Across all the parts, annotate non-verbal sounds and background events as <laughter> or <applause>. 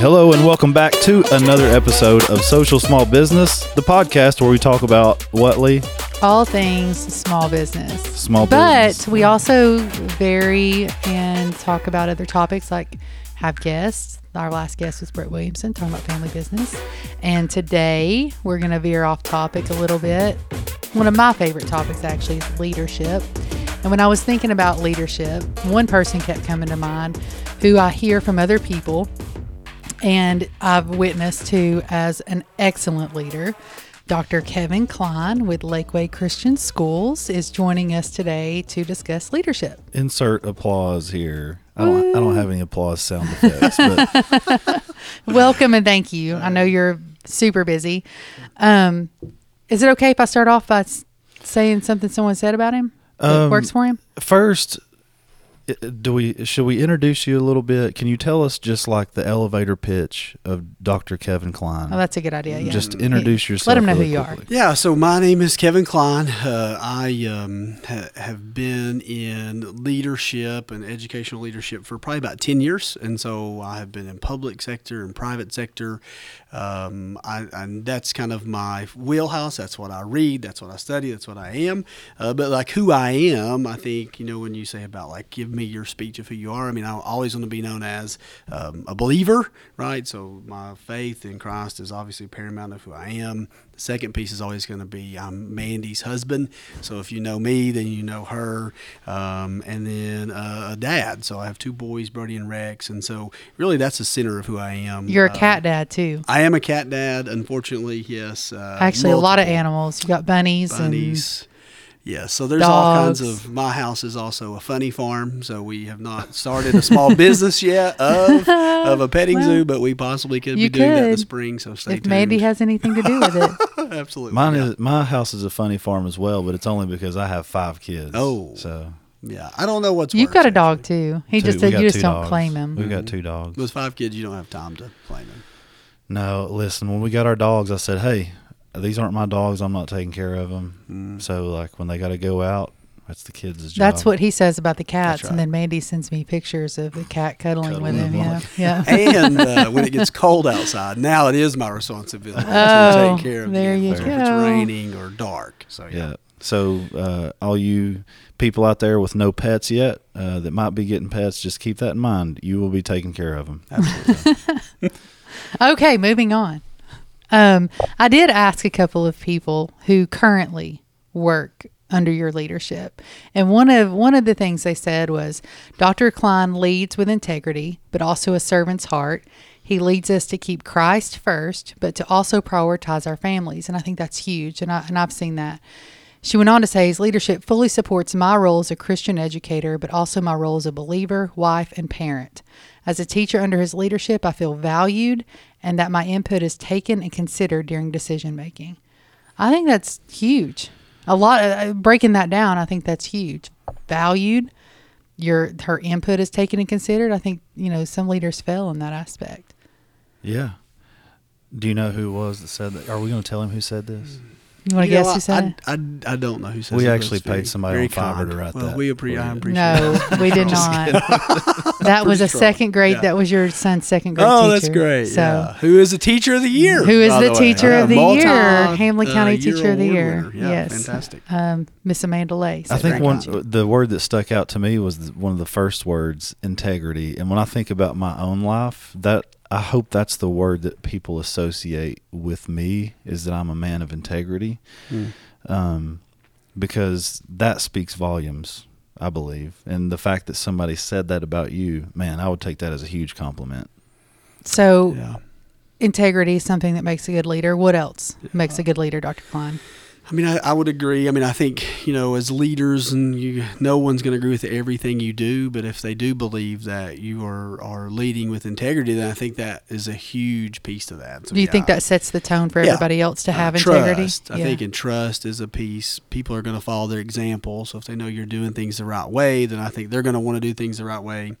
Hello and welcome back to another episode of Social Small Business, the podcast where we talk about what Lee all things small business. small business. But we also vary and talk about other topics like have guests. Our last guest was Brett Williamson talking about family business. And today we're going to veer off topic a little bit. One of my favorite topics actually is leadership. And when I was thinking about leadership, one person kept coming to mind who I hear from other people and I've witnessed to as an excellent leader. Dr. Kevin Cline with Lakeway Christian Schools is joining us today to discuss leadership. Insert applause here. I don't. I don't have any applause sound effects, but <laughs> Welcome and thank you. I know you're super busy. Um, is it okay if I start off by saying something someone said about him that Um, works for him? first, do we should we introduce you a little bit? Can you tell us just like the elevator pitch of Dr. Kevin Cline? Oh, that's a good idea. Yeah. Just introduce yourself. Let 'em know who really you are. Yeah, so my name is Kevin Cline. Uh, I um, ha- have been in leadership and educational leadership for probably about 10 years. And so I have been in public sector and private sector. Um, I, and that's kind of my wheelhouse. That's what I read. That's what I study. That's what I am. Uh, but like who I am, I think, you know, when you say about like, give me your speech of who you are, I mean, I always want to be known as um, a believer, right? So my faith in Christ is obviously paramount of who I am. The second piece is always going to be I'm Mandy's husband. So if you know me, then you know her. Um, and then uh, a dad. So I have two boys, Brody and Rex. And so really that's the center of who I am. You're a Uh, cat dad too. I am a cat dad, unfortunately, yes. Uh, Actually, a lot of animals. You got bunnies, bunnies. Yeah, so there's all kinds of. My house is also a funny farm, so we have not started a small <laughs> business yet of of a petting Well, zoo, but we possibly could be you doing that in the spring. So stay if tuned. Mandy has anything to do with it. <laughs> absolutely Mine yeah. is my house is a funny farm as well, but it's only because I have five kids. Oh. so Yeah, I don't know what's. You've worse, got a dog actually. too. He two- just said you just don't dogs. claim him. We've got Mhm. two dogs. With five kids, you don't have time to claim them. No, listen. When we got our dogs, I said, "Hey, these aren't my dogs. I'm not taking care of them." Mm. So, like, when they got to go out, that's the kids' job. That's what he says about the cats, right. and then Mandy sends me pictures of the cat cuddling, with Cuddling him. Yeah, yeah. <laughs> and uh, <laughs> when it gets cold outside, now it is my responsibility Oh, to take care of there them you if go. it's raining or dark. So yeah. Yeah. So, uh, all you people out there with no pets yet uh, that might be getting pets, just keep that in mind. You will be taking care of them. absolutely. <laughs> Okay, moving on. Um, I did ask a couple of people who currently work under your leadership, and one of one of the things they said was, Dr. Cline leads with integrity, but also a servant's heart. He leads us to keep Christ first, but to also prioritize our families, and I think that's huge. And I and I've seen that. She went on to say his leadership fully supports my role as a Christian educator, but also my role as a believer, wife, and parent. As a teacher under his leadership, I feel valued and that my input is taken and considered during decision making. I think that's huge. A lot uh, breaking that down, I think that's huge. Valued, your her input is taken and considered. I think you know some leaders fail in that aspect. Yeah. Do you know who it was that said that? Are we going to tell him who said this? You want to You know, guess who said I, it? I, I don't know who said We it, but actually paid very- somebody very on Fiverr kind. to write well, that We appre- for I you. appreciate No, that. we did <laughs> not. <laughs> That was a strong. second grade. Yeah. That was your son's second grade Oh, teacher. that's great. So, yeah. Who is the teacher of the year? Who is by the teacher Uh, of the multi- year? Hamblen uh, County year Teacher of the Year. Yeah, yes. Fantastic. um, Miss Amanda Lay. I think that. one the word that stuck out to me was one of the first words, integrity. And when I think about my own life, that I hope that's the word that people associate with me is that I'm a man of integrity, Hmm. um, because that speaks volumes. I believe, and the fact that somebody said that about you, man, I would take that as a huge compliment. So, Yeah. integrity is something that makes a good leader. What else makes a good leader, Dr. Cline? I mean, I, I would agree. I mean, I think you know, as leaders, and you, no one's going to agree with everything you do. But if they do believe that you are are leading with integrity, then I think that is a huge piece to that. So, Do you think that sets the tone for Yeah. everybody else to Uh, have integrity? Trust. I think in trust is a piece. People are going to follow their example. So if they know you're doing things the right way, then I think they're going to want to do things the right way.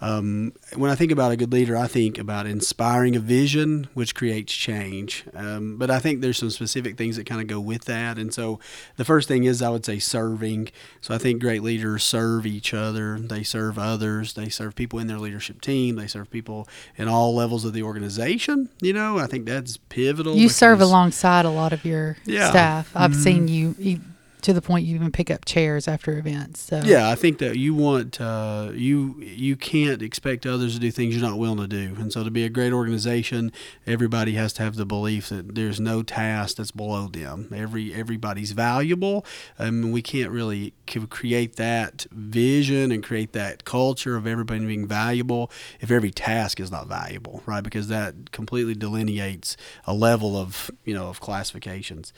Um, when I think about a good leader, I think about inspiring a vision, which creates change. Um, but I think there's some specific things that kind of go with that. And so the first thing is I would say serving. So I think great leaders serve each other, they serve others, they serve people in their leadership team, they serve people in all levels of the organization. You know, I think that's pivotal. You serve alongside a lot of your Yeah. staff. I've Mhm. seen you, you to the point you even pick up chairs after events. So Yeah, I think that you want uh, you you can't expect others to do things you're not willing to do, and so to be a great organization, everybody has to have the belief that there's no task that's below them. Every everybody's valuable, and we can't really create that vision and create that culture of everybody being valuable if every task is not valuable, right? Because that completely delineates a level of you know of classifications.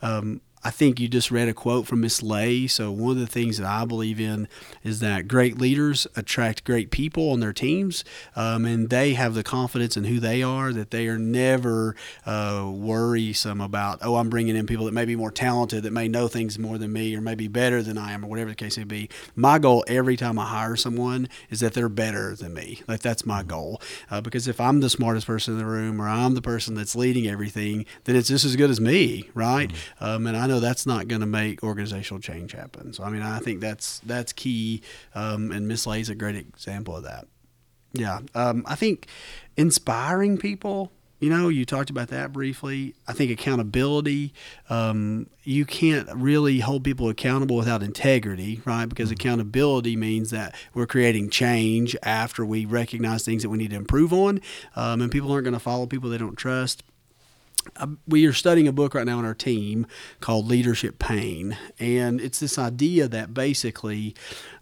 Um, I think you just read a quote from Miss Lay. So one of the things that I believe in is that great leaders attract great people on their teams, um, and they have the confidence in who they are that they are never uh, worrisome about. Oh, I'm bringing in people that may be more talented, that may know things more than me, or maybe better than I am, or whatever the case may be. My goal every time I hire someone is that they're better than me. Like that's my goal, uh, because if I'm the smartest person in the room, or I'm the person that's leading everything, then it's just as good as me, right? Um, and I know that's not going to make organizational change happen. So I mean, I think that's that's key, um, and Miss Lay is a great example of that. Yeah, um, I think inspiring people. You know, you talked about that briefly. I think accountability. Um, you can't really hold people accountable without integrity, right? Because accountability means that we're creating change after we recognize things that we need to improve on, um, and people aren't going to follow people they don't trust we are studying a book right now on our team called Leadership Pain. And it's this idea that basically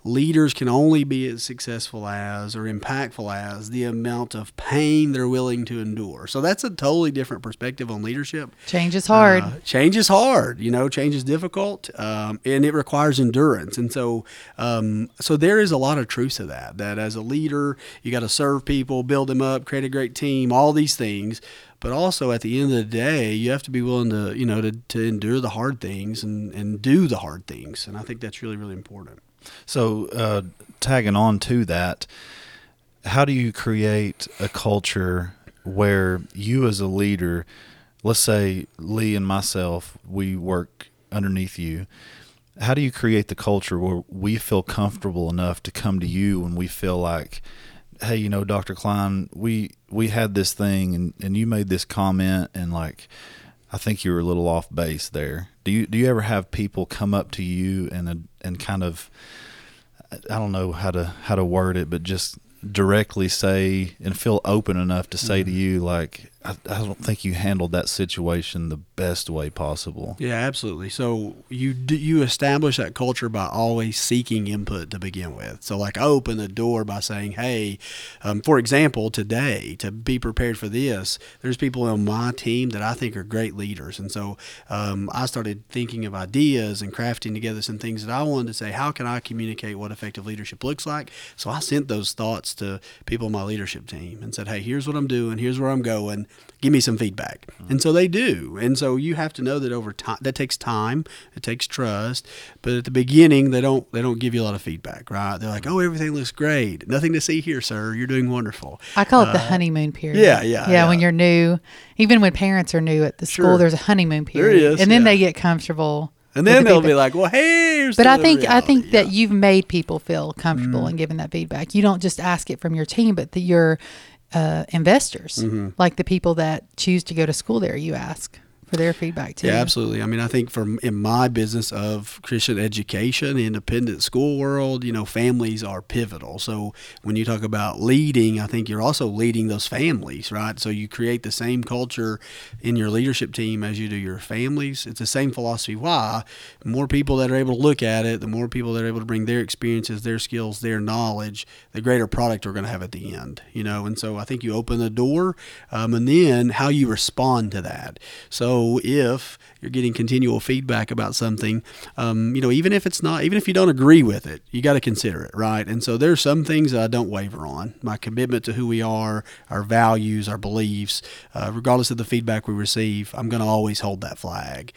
leaders can only be as successful as or impactful as the amount of pain they're willing to endure. So that's a totally different perspective on leadership. change is hard. Uh, change is hard, you know. Change is difficult, um, and it requires endurance. And so, um, so there is a lot of truth to that. That as a leader, you got to serve people, build them up, create a great team, all these things. But also, at the end of the day, you have to be willing to, you know, to, to endure the hard things and, and do the hard things. And I think that's really, really important. So, uh, tagging on to that, how do you create a culture where you, as a leader, let's say Leigh and myself, we work underneath you. How do you create the culture where we feel comfortable enough to come to you when we feel like, hey, you know, Dr. Cline, we we had this thing and, and you made this comment and like I think you were a little off base there. Do you do you ever have people come up to you and uh, and kind of I don't know how to how to word it, but just directly say and feel open enough to say to mm-hmm. you like I, I don't think you handled that situation the best way possible. Yeah, absolutely. So you do, you establish that culture by always seeking input to begin with. So like I open the door by saying, "Hey, um, for example, today to be prepared for this, there's people on my team that I think are great leaders, and so um, I started thinking of ideas and crafting together some things that I wanted to say. How can I communicate what effective leadership looks like? So I sent those thoughts to people on my leadership team and said, "Hey, here's what I'm doing. Here's where I'm going." Give me some feedback. And so they do. And so you have to know that over time that takes time, it takes trust. But at the beginning they don't they don't give you a lot of feedback, right? They're like, "Oh, everything looks great. Nothing to see here, sir. You're doing wonderful." I call it the honeymoon period. uh, yeah, yeah, yeah. When you're new, even when parents are new at the school, Sure. there's a honeymoon period, is, and then yeah. they get comfortable. And then the they'll be like, "Well, hey, here's But I think I reality." think that you've made people feel comfortable in giving that feedback. You don't just ask it from your team, but the, your uh, investors, Mm-hmm. like the people that choose to go to school there, you ask for their feedback too. Yeah, absolutely. I mean, I think from in my business of Christian education, independent school world, you know, families are pivotal. So when you talk about leading, I think you're also leading those families, right? So you create the same culture in your leadership team as you do your families. It's the same philosophy. Why? The more people that are able to look at it, the more people that are able to bring their experiences, their skills, their knowledge, the greater product we're going to have at the end, you know. And so I think you open the door, um, and then how you respond to that. So if you're getting continual feedback about something, um, you know, even if it's not, even if you don't agree with it, you got to consider it, right? And so there's some things that I don't waver on. My commitment to who we are, our values, our beliefs, uh, regardless of the feedback we receive, I'm going to always hold that flag.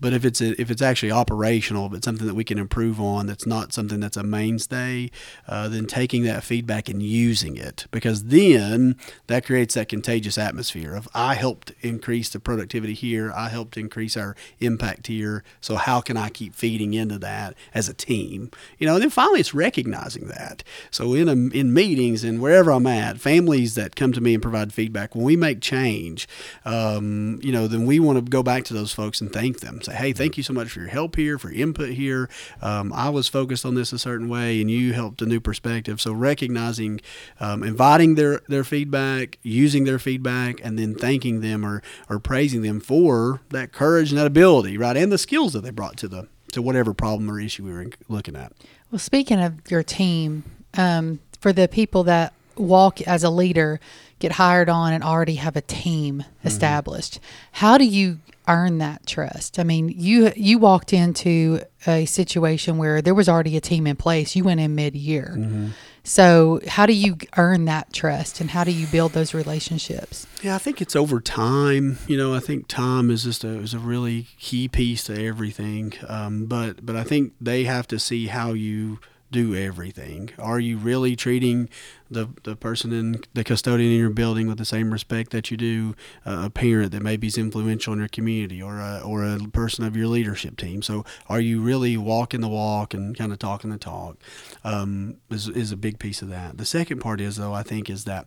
But if it's a, if it's actually operational, if it's something that we can improve on, that's not something that's a mainstay, uh, then taking that feedback and using it, because then that creates that contagious atmosphere of I helped increase the productivity here, I helped increase our impact here. So how can I keep feeding into that as a team? You know, and then finally it's recognizing that. So in a, in meetings and wherever I'm at, families that come to me and provide feedback when we make change, um, you know, then we want to go back to those folks and thank them say, hey, thank you so much for your help here, for input here. Um, I was focused on this a certain way, and you helped a new perspective. So recognizing, um, inviting their their feedback, using their feedback, and then thanking them or or praising them for that courage and that ability, right, and the skills that they brought to the to whatever problem or issue we were looking at. Well, speaking of your team, um, for the people that walk as a leader, get hired on, and already have a team established, how do you earn that trust? I mean, you you walked into a situation where there was already a team in place. You went in mid year. So, how do you earn that trust, and how do you build those relationships? Yeah, I think it's over time. You know, I think time is just a is a really key piece to everything. Um, but but I think they have to see how you do everything. Are you really treating the the person in the custodian in your building with the same respect that you do uh, a parent that maybe is influential in your community or a, or a person of your leadership team? So are you really walking the walk and kind of talking the talk? Um, is is a big piece of that. The second part is though I think is that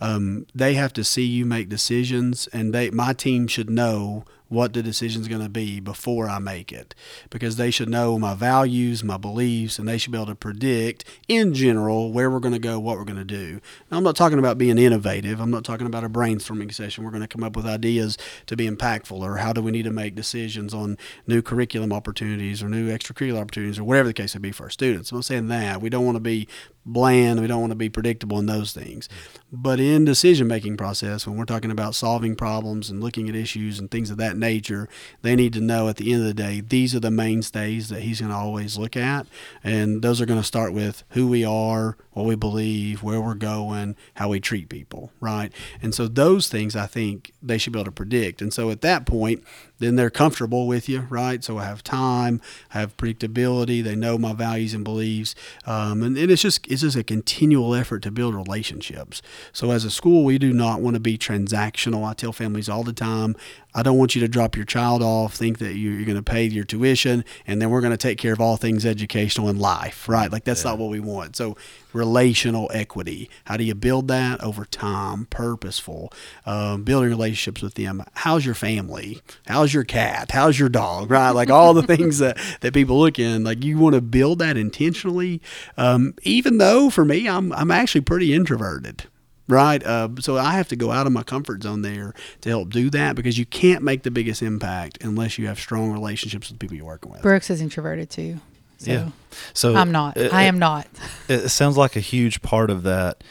um, they have to see you make decisions, and they my team should know what the decision's going to be before I make it because they should know my values, my beliefs, and they should be able to predict in general where we're going to go, what we're going to do. Now, I'm not talking about being innovative. I'm not talking about a brainstorming session. We're going to come up with ideas to be impactful or how do we need to make decisions on new curriculum opportunities or new extracurricular opportunities or whatever the case may be for our students. I'm not saying that. We don't want to be bland. We don't want to be predictable in those things. But in decision making process, when we're talking about solving problems and looking at issues and things of that nature, they need to know at the end of the day these are the mainstays that he's going to always look at, and those are going to start with who we are, what we believe, where we're going, how we treat people, right? And so those things I think they should be able to predict. And so at that point, then they're comfortable with you, right? So I have time, I have predictability. They know my values and beliefs, um, and, and it's just it's just a continual effort to build relationships. So as a school, we do not want to be transactional. I tell families all the time, I don't want you to drop your child off, think that you're going to pay your tuition, and then we're going to take care of all things educational in life, right? Like that's not what we want. So relational equity. How do you build that over time? Purposeful, um, building relationships with them. How's your family? How's your cat? How's your dog? Right? Like all the <laughs> things that, that people look in. Like you want to build that intentionally. Um, even though for me, I'm I'm actually pretty introverted right? Uh, so I have to go out of my comfort zone there to help do that because you can't make the biggest impact unless you have strong relationships with the people you're working with. Brooks is introverted too. So Yeah. So I'm not. it- I am not. it sounds like a huge part of that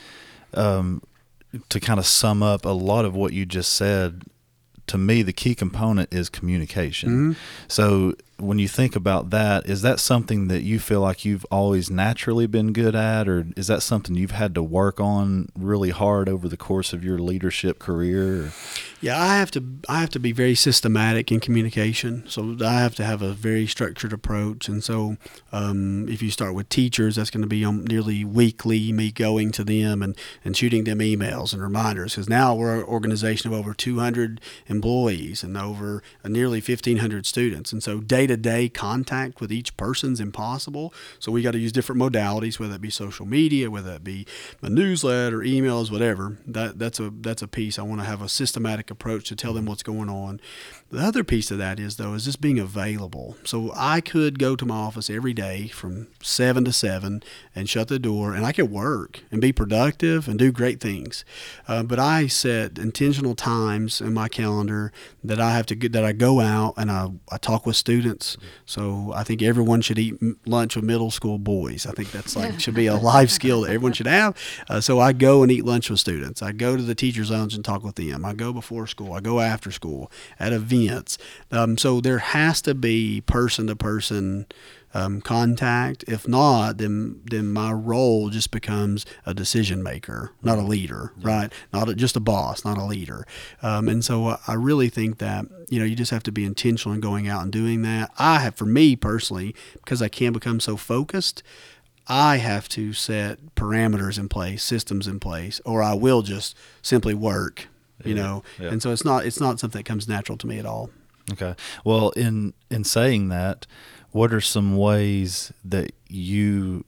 um, to kind of sum up a lot of what you just said to me the key component is communication Mm-hmm. so when you think about that is that something that you feel like you've always naturally been good at or is that something you've had to work on really hard over the course of your leadership career? Yeah, I have to I have to be very systematic in communication. So I have to have a very structured approach. And so um, if you start with teachers, that's going to be um, nearly weekly me going to them and, and shooting them emails and reminders. Because now we're an organization of over 200 employees and over nearly 1,500 students. And so day to day contact with each person's impossible. So we got to use different modalities, whether it be social media, whether it be a newsletter, emails, whatever. That that's a that's a piece I want to have a systematic approach to tell them what's going on. The other piece of that is though is just being available. So I could go to my office every day from seven to seven and shut the door, and I could work and be productive and do great things. Uh, but I set intentional times in my calendar that I have to that I go out and I, I talk with students. So I think everyone should eat lunch with middle school boys. I think that's like should be a <laughs> life skill that everyone should have. Uh, so I go and eat lunch with students. I go to the teacher zones and talk with them. I go before school. I go after school at events. Um, so there has to be person to person um, contact. If not, then then my role just becomes a decision maker, not a leader, right? Not a, just a boss, not a leader. Um, and so I really think that you know you just have to be intentional in going out and doing that. I have, for me personally, because I can become so focused. I have to set parameters in place, systems in place, or I will just simply work, you Yeah, know. yeah. And so it's not it's not something that comes natural to me at all. Okay. Well, in in saying that, what are some ways that you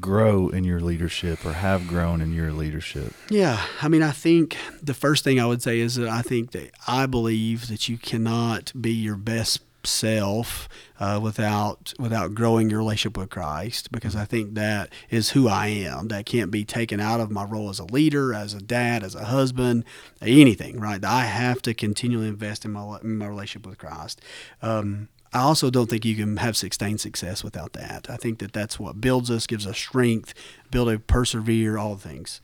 grow in your leadership or have grown in your leadership? Yeah, I mean, I think the first thing I would say is that I think that I believe that you cannot be your best self uh, without without growing your relationship with Christ because I think that is who I am. That can't be taken out of my role as a leader, as a dad, as a husband, anything. Right? I have to continually invest in my in my relationship with Christ. Um, I also don't think you can have sustained success without that. I think that that's what builds us, gives us strength, build a persevere, all the things.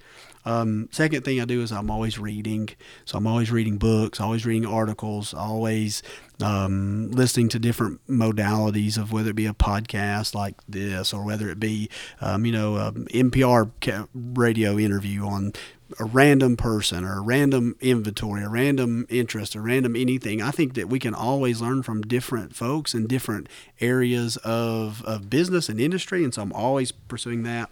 Um, second thing I do is I'm always reading. So I'm always reading books, always reading articles, always um, listening to different modalities of whether it be a podcast like this or whether it be, um, you know, NPR radio interview on a random person or a random inventory, a random interest, a random anything. I think that we can always learn from different folks in different areas of, of business and industry. And so I'm always pursuing that.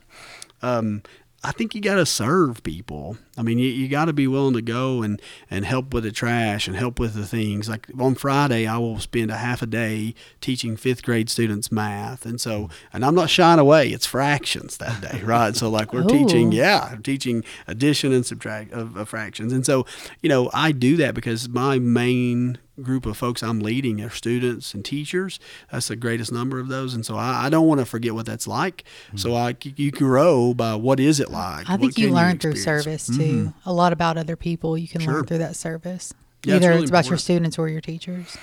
Um, I think you got to serve people. I mean, you, you got to be willing to go and, and help with the trash and help with the things. Like on Friday, I will spend a half a day teaching fifth grade students math. And so, hmm. and I'm not shying away, it's fractions that day, <laughs> right? So, like, we're teaching, oh. yeah, we're teaching addition and subtract of, of fractions. And so, you know, I do that because my main group of folks I'm leading are students and teachers. That's the greatest number of those, and so I, I don't want to forget what that's like. So hmm. I, you grow by what is it like. I think you learn through service too. Hmm. A lot about other people you can Sure. learn through that service. Yeah, it's Either really it's about your students or your teachers.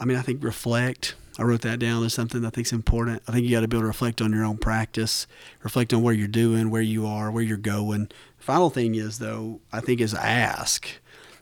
I mean, I think reflect. I wrote that down as something I think is important. I think you got to be able to reflect on your own practice, reflect on where you're doing, where you are, where you're going. Final thing is though, I think is ask.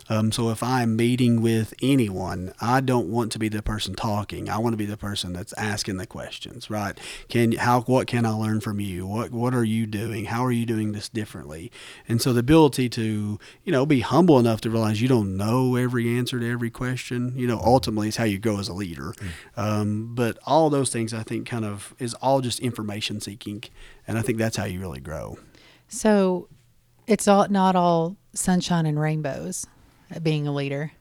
Um, so if I'm meeting with anyone, I don't want to be the person talking. I want to be the person that's asking the questions, right? Can how what can I learn from you? What what are you doing? How are you doing this differently? And so the ability to you know be humble enough to realize you don't know every answer to every question. You know, ultimately is how you grow as a leader. Um, but all those things I think kind of is all just information seeking, and I think that's how you really grow. So it's all not all sunshine and rainbows at being a leader.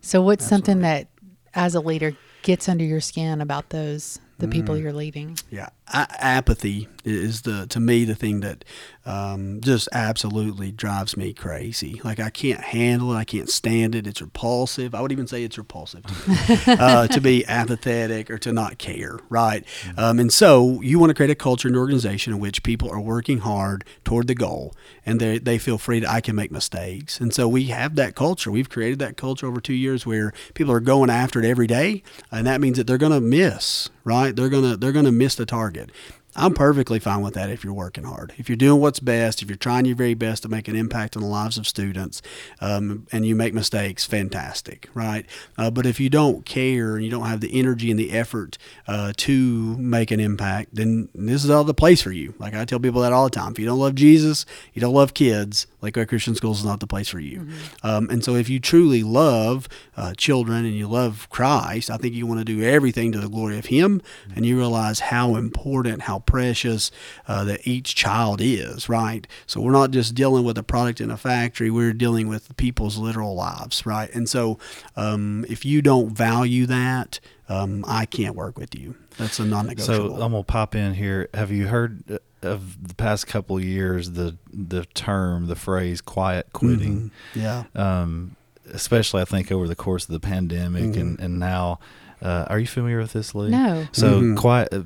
So what's something that as a leader gets under your skin about those the Mm. people you're leading? Yeah, A- apathy is the to me the thing that um, just absolutely drives me crazy. Like I can't handle it. I can't stand it. It's repulsive. I would even say it's repulsive to, <laughs> uh, to be apathetic or to not care. Right. Um, and so you want to create a culture and organization in which people are working hard toward the goal, and they they feel free to I can make mistakes. And so we have that culture. We've created that culture over two years where people are going after it every day, and that means that they're going to miss. Right. They're gonna they're gonna miss the target. I'm perfectly fine with that if you're working hard. If you're doing what's best, if you're trying your very best to make an impact on the lives of students, um, and you make mistakes, fantastic, right? Uh, but if you don't care and you don't have the energy and the effort uh, to make an impact, then this is all the place for you. Like I tell people that all the time. If you don't love Jesus, you don't love kids, Lakeway Christian Schools is not the place for you. Um, and so if you truly love uh, children and you love Christ, I think you want to do everything to the glory of Him, and you realize how important, how precious uh, that each child is, right? So we're not just dealing with a product in a factory; we're dealing with people's literal lives, right? And so, um, if you don't value that, um, I can't work with you. That's a non-negotiable. So I'm gonna pop in here. Have you heard uh, of the past couple of years the the term, the phrase "quiet quitting"? yeah. Um, especially, I think over the course of the pandemic Mm-hmm. and and now. Uh, are you familiar with this, Leigh? No. So Mhm. quiet. Uh,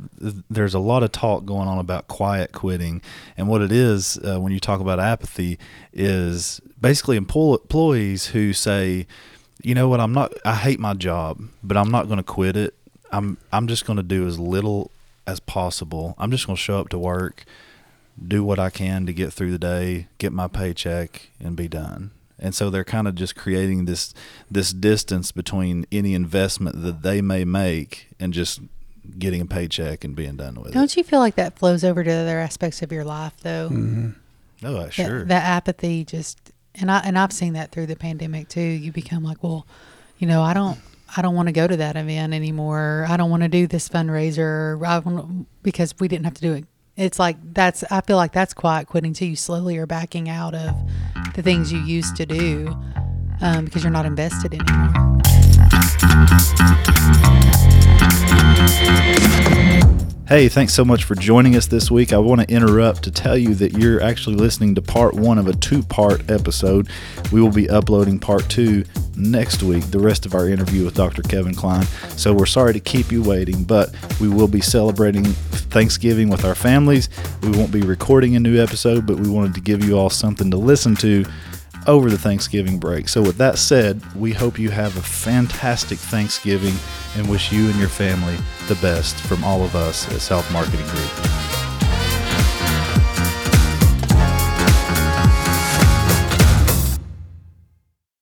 there's a lot of talk going on about quiet quitting, and what it is uh, when you talk about apathy is basically employees who say, you know what, I'm not. I hate my job, but I'm not going to quit it. I'm I'm just going to do as little as possible. I'm just going to show up to work, do what I can to get through the day, get my paycheck, and be done. And so they're kind of just creating this this distance between any investment that they may make and just getting a paycheck and being done with it. Don't you feel like that flows over to other aspects of your life though? Mm-hmm. Oh, uh, That- sure. That, apathy just and I and I've seen that through the pandemic too. You become like, well, you know, I don't I don't want to go to that event anymore. I don't want to do this fundraiser. I want because we didn't have to do it. It's like that's I feel like that's quiet quitting too. You slowly are backing out of the things you used to do um, because you're not invested anymore. Hey, thanks so much for joining us this week. I want to interrupt to tell you that you're actually listening to part one of a two part episode. We will be uploading part two next week, the rest of our interview with Dr. Kevin Cline. So we're sorry to keep you waiting, but we will be celebrating Thanksgiving with our families. We won't be recording a new episode, but we wanted to give you all something to listen to over the Thanksgiving break. So, with that said, we hope you have a fantastic Thanksgiving and wish you and your family the best from all of us at South Marketing Group.